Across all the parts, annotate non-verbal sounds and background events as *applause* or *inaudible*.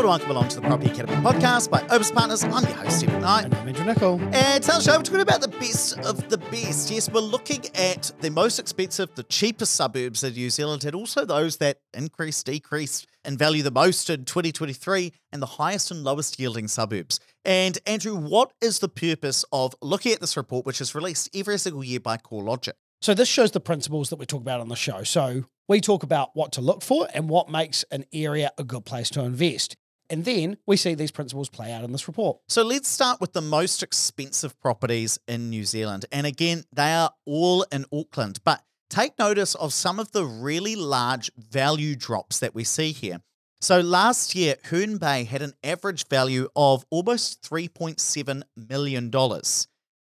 and welcome along to the Property Academy podcast by Opes Partners. I'm your host, Stephen Knight. And I'm Andrew Nicol. And today's show, we're talking about the best of the best. Yes, we're looking at the most expensive, the cheapest suburbs in New Zealand, and also those that increased, decreased in value the most in 2023, and the highest and lowest yielding suburbs. And Andrew, what is the purpose of looking at this report, which is released every single year by CoreLogic? So this shows the principles that we talk about on the show. So we talk about what to look for and what makes an area a good place to invest. And then we see these principles play out in this report. So let's start with the most expensive properties in New Zealand. And again, they are all in Auckland, but take notice of some of the really large value drops that we see here. So last year, Herne Bay had an average value of almost $3.7 million.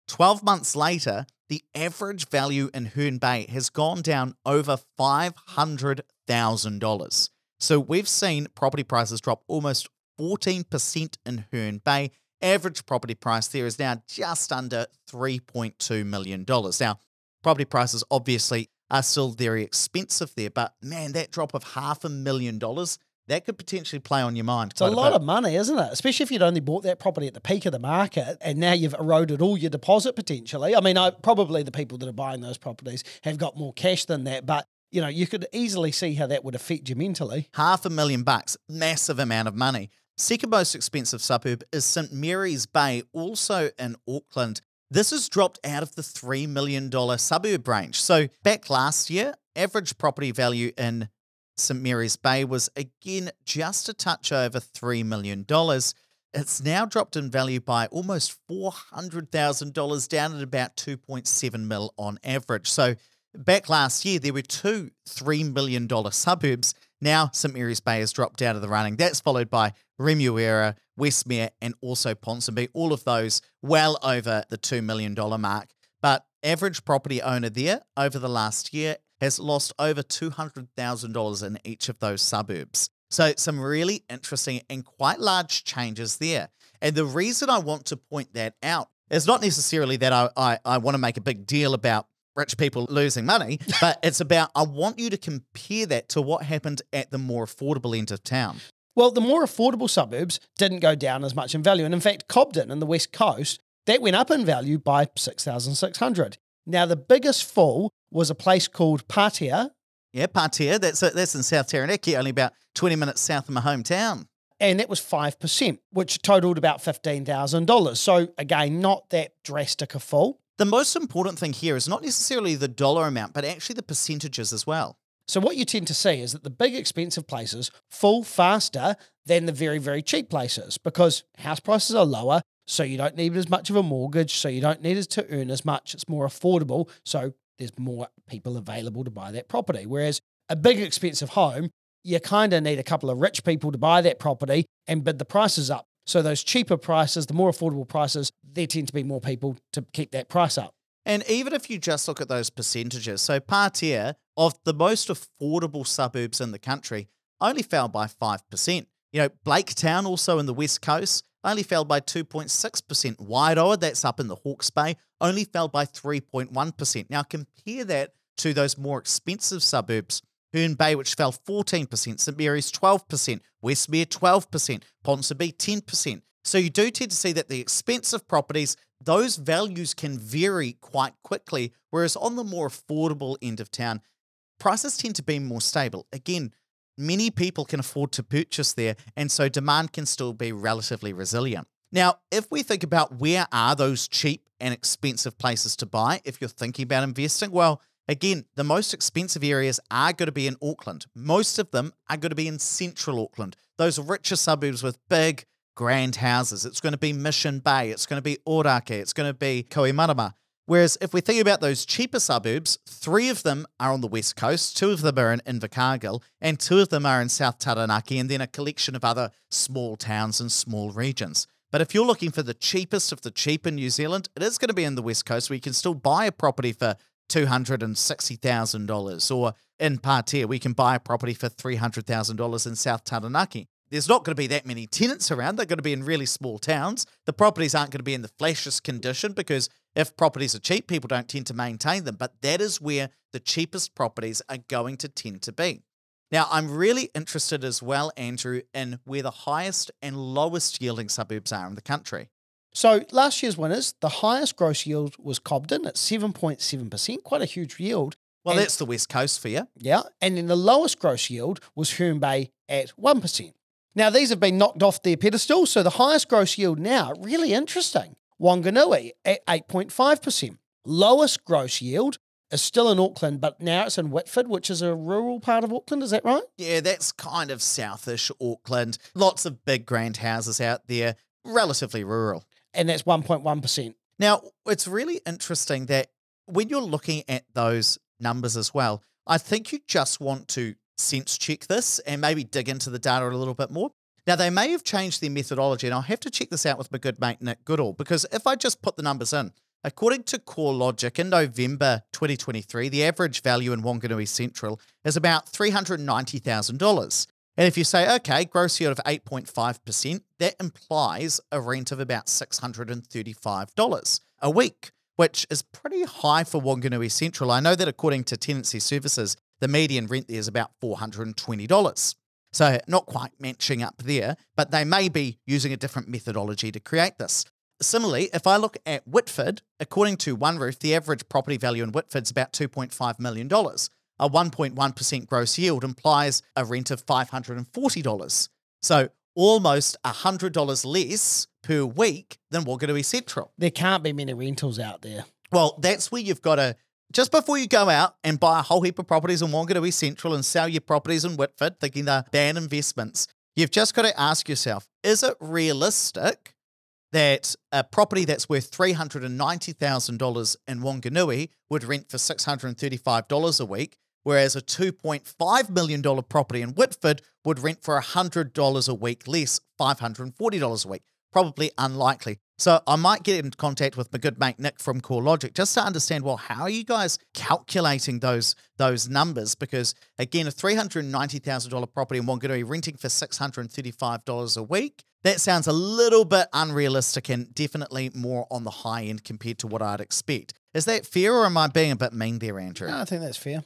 12 months later, the average value in Herne Bay has gone down over $500,000. So we've seen property prices drop almost 14% in Herne Bay. Average property price there is now just under $3.2 million. Now, property prices obviously are still very expensive there, but man, that drop of half a million dollars that could potentially play on your mind. It's a lot of money, isn't it? Especially if you'd only bought that property at the peak of the market and now you've eroded all your deposit potentially. I mean, I, probably the people that are buying those properties have got more cash than that, but you know, you could easily see how that would affect you mentally. Half a million bucks, massive amount of money. Second most expensive suburb is St Mary's Bay, also in Auckland. This has dropped out of the $3 million suburb range. So, back last year, average property value in St Mary's Bay was again just a touch over $3 million. It's now dropped in value by almost $400,000 down at about 2.7 mil on average. So back last year, there were two $3 million suburbs. Now St Mary's Bay has dropped out of the running. That's followed by Remuera, Westmere, and also Ponsonby. All of those well over the $2 million mark. But average property owner there over the last year has lost over $200,000 in each of those suburbs. So, some really interesting and quite large changes there. And the reason I want to point that out is not necessarily that I, I, I want to make a big deal about rich people losing money, *laughs* but it's about I want you to compare that to what happened at the more affordable end of town. Well, the more affordable suburbs didn't go down as much in value. And in fact, Cobden in the West Coast, that went up in value by 6,600. Now, the biggest fall was a place called Patea. Yeah, Patea. That's that's in South Taranaki, only about 20 minutes south of my hometown. And that was 5%, which totaled about $15,000. So, again, not that drastic a fall. The most important thing here is not necessarily the dollar amount, but actually the percentages as well. So, what you tend to see is that the big expensive places fall faster than the very, very cheap places because house prices are lower. So, you don't need as much of a mortgage. So, you don't need to earn as much. It's more affordable. So, there's more people available to buy that property. Whereas a big expensive home, you kind of need a couple of rich people to buy that property and bid the prices up. So those cheaper prices, the more affordable prices, there tend to be more people to keep that price up. And even if you just look at those percentages, so Patea, of the most affordable suburbs in the country, only fell by 5%. You know, Blaketown, also in the West Coast, only fell by 2.6%. Wairoa, that's up in the Hawke's Bay, only fell by 3.1%. Now compare that to those more expensive suburbs. Herne Bay, which fell 14%, St Mary's 12%, Westmere 12%, Ponsonby 10%. So you do tend to see that the expensive properties, those values can vary quite quickly, whereas on the more affordable end of town, prices tend to be more stable. Again, many people can afford to purchase there, and so demand can still be relatively resilient. Now, if we think about where are those cheap and expensive places to buy if you're thinking about investing, well, again, the most expensive areas are going to be in Auckland. Most of them are going to be in central Auckland, those richer suburbs with big, grand houses. It's going to be Mission Bay, it's going to be Orakei, it's going to be Kohimarama. Whereas if we think about those cheaper suburbs, three of them are on the west coast, two of them are in Invercargill, and two of them are in South Taranaki, and then a collection of other small towns and small regions. But if you're looking for the cheapest of the cheap in New Zealand, it is going to be in the west coast where you can still buy a property for $260,000. Or in Patea, we can buy a property for $300,000 in South Taranaki there's not going to be that many tenants around. They're going to be in really small towns. The properties aren't going to be in the flashiest condition because if properties are cheap, people don't tend to maintain them. But that is where the cheapest properties are going to tend to be. Now, I'm really interested as well, Andrew, in where the highest and lowest yielding suburbs are in the country. So last year's winners, the highest gross yield was Cobden at 7.7%, quite a huge yield. Well, And- that's the West Coast for you. Yeah. And then the lowest gross yield was Herne Bay at 1%. Now, these have been knocked off their pedestal. So the highest gross yield now, really interesting, Wanganui at 8.5%. Lowest gross yield is still in Auckland, but now it's in Whitford, which is a rural part of Auckland. Is that right? Yeah, that's kind of southish Auckland. Lots of big grand houses out there, relatively rural. And that's 1.1%. Now, it's really interesting that when you're looking at those numbers as well, I think you just want to sense check this and maybe dig into the data a little bit more. Now, they may have changed their methodology, and I'll have to check this out with my good mate Nick Goodall, because if I just put the numbers in, according to CoreLogic, in November 2023, the average value in Wanganui Central is about $390,000. And if you say, okay, gross yield of 8.5%, that implies a rent of about $635 a week, which is pretty high for Wanganui Central. I know that according to Tenancy Services, the median rent there is about $420. So not quite matching up there, but they may be using a different methodology to create this. Similarly, if I look at Whitford, according to One Roof, the average property value in Whitford is about $2.5 million. A 1.1% gross yield implies a rent of $540. So almost $100 less per week than Wanganui Central. There can't be many rentals out there. Well, that's where you've got to, just before you go out and buy a whole heap of properties in Wanganui Central and sell your properties in Whitford, thinking they're bad investments, you've just got to ask yourself is it realistic that a property that's worth $390,000 in Wanganui would rent for $635 a week, whereas a $2.5 million property in Whitford would rent for $100 a week less, $540 a week? Probably unlikely. So I might get in contact with my good mate Nick from CoreLogic just to understand, well, how are you guys calculating those those numbers? Because again, a $390,000 property in Wanganui renting for $635 a week, that sounds a little bit unrealistic and definitely more on the high end compared to what I'd expect. Is that fair or am I being a bit mean there, Andrew? No, I think that's fair.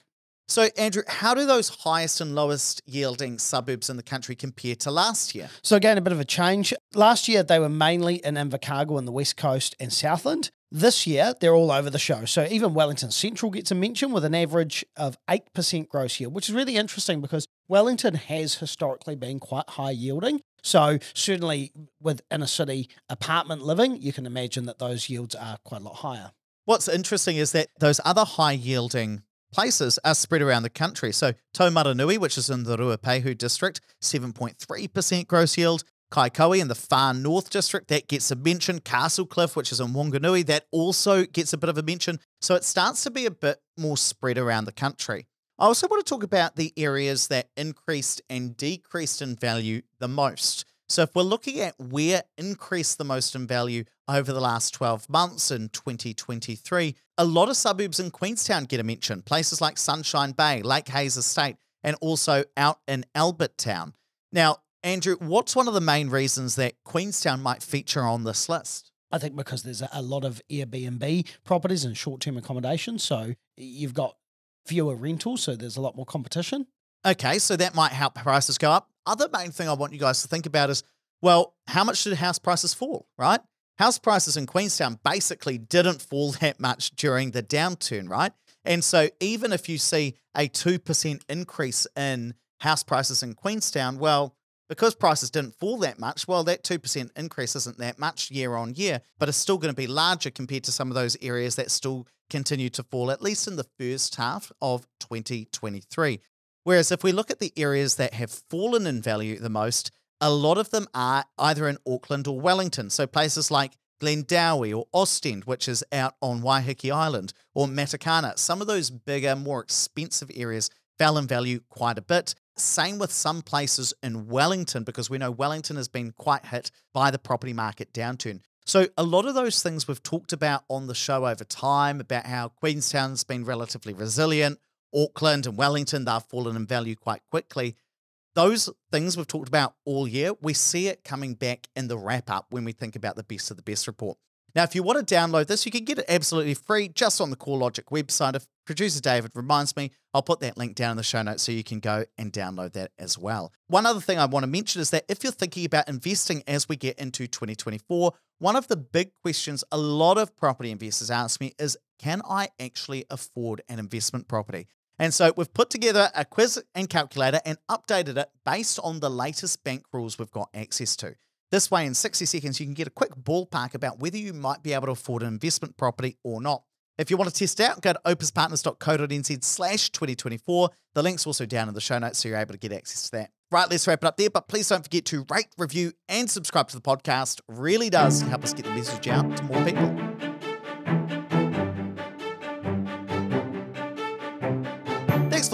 So, Andrew, how do those highest and lowest yielding suburbs in the country compare to last year? So again, a bit of a change. Last year they were mainly in Invercargill in the West Coast and Southland. This year they're all over the show. So even Wellington Central gets a mention with an average of 8% gross yield, which is really interesting because Wellington has historically been quite high yielding. So certainly with inner city apartment living, you can imagine that those yields are quite a lot higher. What's interesting is that those other high yielding places are spread around the country. So Taumarunui, which is in the Ruapehu district, 7.3% gross yield. Kaikohe in the far north district, that gets a mention. Castlecliff, which is in Wanganui, that also gets a bit of a mention. So it starts to be a bit more spread around the country. I also want to talk about the areas that increased and decreased in value the most. So if we're looking at where increased the most in value over the last 12 months in 2023, a lot of suburbs in Queenstown get a mention. Places like Sunshine Bay, Lake Hayes Estate, and also out in Albert Town. Now, Andrew, what's one of the main reasons that Queenstown might feature on this list? I think because there's a, lot of Airbnb properties and short term accommodation. So you've got fewer rentals. So there's a lot more competition. Okay, so that might help prices go up. Other main thing I want you guys to think about is, well, how much did house prices fall, right? House prices in Queenstown basically didn't fall *laughs* that much during the downturn, right? And so even if you see a 2% increase in house prices in Queenstown, well, because prices didn't fall that much, well, that 2% increase isn't that much year on year, but it's still going to be larger compared to some of those areas that still continue to fall, at least in the first half of 2023. Whereas if we look at the areas that have fallen in value the most, a lot of them are either in Auckland or Wellington. So places like Glendowie or Ostend, which is out on Waiheke Island, or Matakana. Some of those bigger, more expensive areas fell in value quite a bit. Same with some places in Wellington, because we know Wellington has been quite hit by the property market downturn. So, a lot of those things we've talked about on the show over time about how Queenstown's been relatively resilient, Auckland and Wellington, they've fallen in value quite quickly. Those things we've talked about all year, we see it coming back in the wrap up when we think about the best of the best report. Now, if you want to download this, you can get it absolutely free just on the CoreLogic website. If producer David reminds me, I'll put that link down in the show notes so you can go and download that as well. One other thing I want to mention is that if you're thinking about investing as we get into 2024, one of the big questions a lot of property investors ask me is can I actually afford an investment property? And so we've put together a quiz and calculator and updated it based on the latest bank rules we've got access to. This way, in 60 seconds, you can get a quick ballpark about whether you might be able to afford an investment property or not. If you want to test out, go to opespartners.co.nz slash 2024. The link's also down in the show notes, so you're able to get access to that. Right, let's wrap it up there. But please don't forget to rate, review, and subscribe to the podcast. Really does help us get the message out to more people.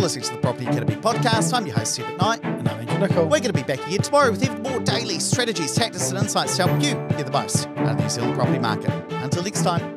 Listening to the Property Academy podcast. I'm your host, Steve Knight. And I'm Andrew Nicol. We're going to be back again tomorrow with even more daily strategies, tactics, and insights to help you get the most out of the New Zealand property market. Until next time.